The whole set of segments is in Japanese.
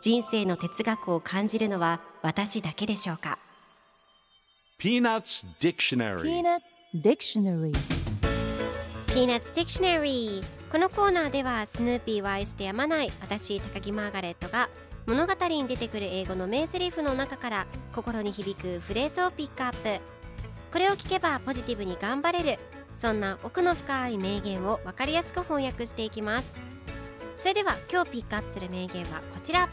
人生の哲学を感じるのは私だけでしょうか？Peanuts Dictionary. Peanuts Dictionary. Peanuts Dictionary このコーナーではスヌーピーを愛してやまない私高木マーガレットが物語に出てくる英語の名台詞の中から心に響くフレーズをピックアップ。これを聞けばポジティブに頑張れる。そんな奥の深い名言を分かりやすく翻訳していきますそれでは今日ピックアップする名言はこちら。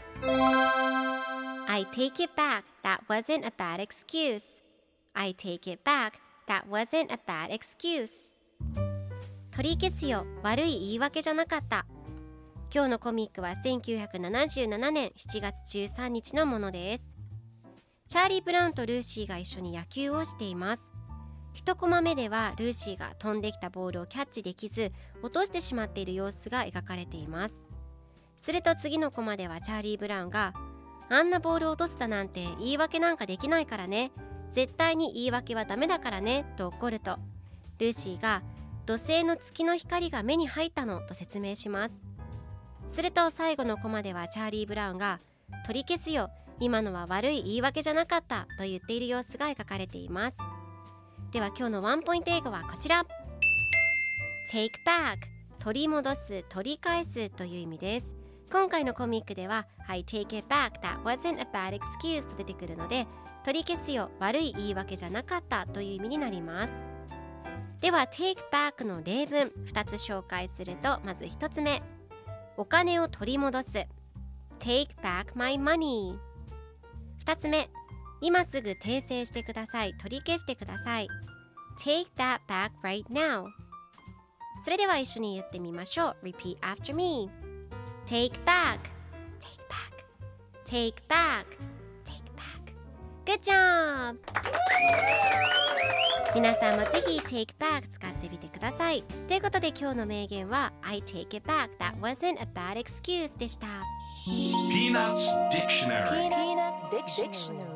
I take it back that wasn't a bad excuse. I take it back that wasn't a bad excuse. 取り消すよ悪い言い訳じゃなかった。今日のコミックは1977年7月13日のものです。チャーリー・ブラウンとルーシーが一緒に野球をしています。一コマ目ではルーシーが飛んできたボールをキャッチできず落としてしまっている様子が描かれています。すると次のコマではチャーリー・ブラウンがあんなボールを落としたなんて言い訳なんかできないからね。絶対に言い訳はダメだからねと怒ると。ルーシーが土星の月の光が目に入ったのと説明します。すると最後のコマではチャーリー・ブラウンが取り消すよ。今のは悪い言い訳じゃなかったと言っている様子が描かれています。では今日のワンポイント英語はこちら。Take back 取り戻す取り返すという意味です。今回のコミックでは I take it back that wasn't a bad excuse と出てくるので取り消すよ悪い言い訳じゃなかったという意味になります。では take back の例文2つ紹介するとまず1つ目。お金を取り戻す。Take back my money 2つ目。今すぐ訂正してください取り消してください take that back right now それでは一緒に言ってみましょう repeat after me take back take back take back take back good job 皆さんもぜひ take back 使ってみてくださいということで今日の名言は I take it back that wasn't a bad excuse でした Peanuts Dictionary Peanuts Dictionary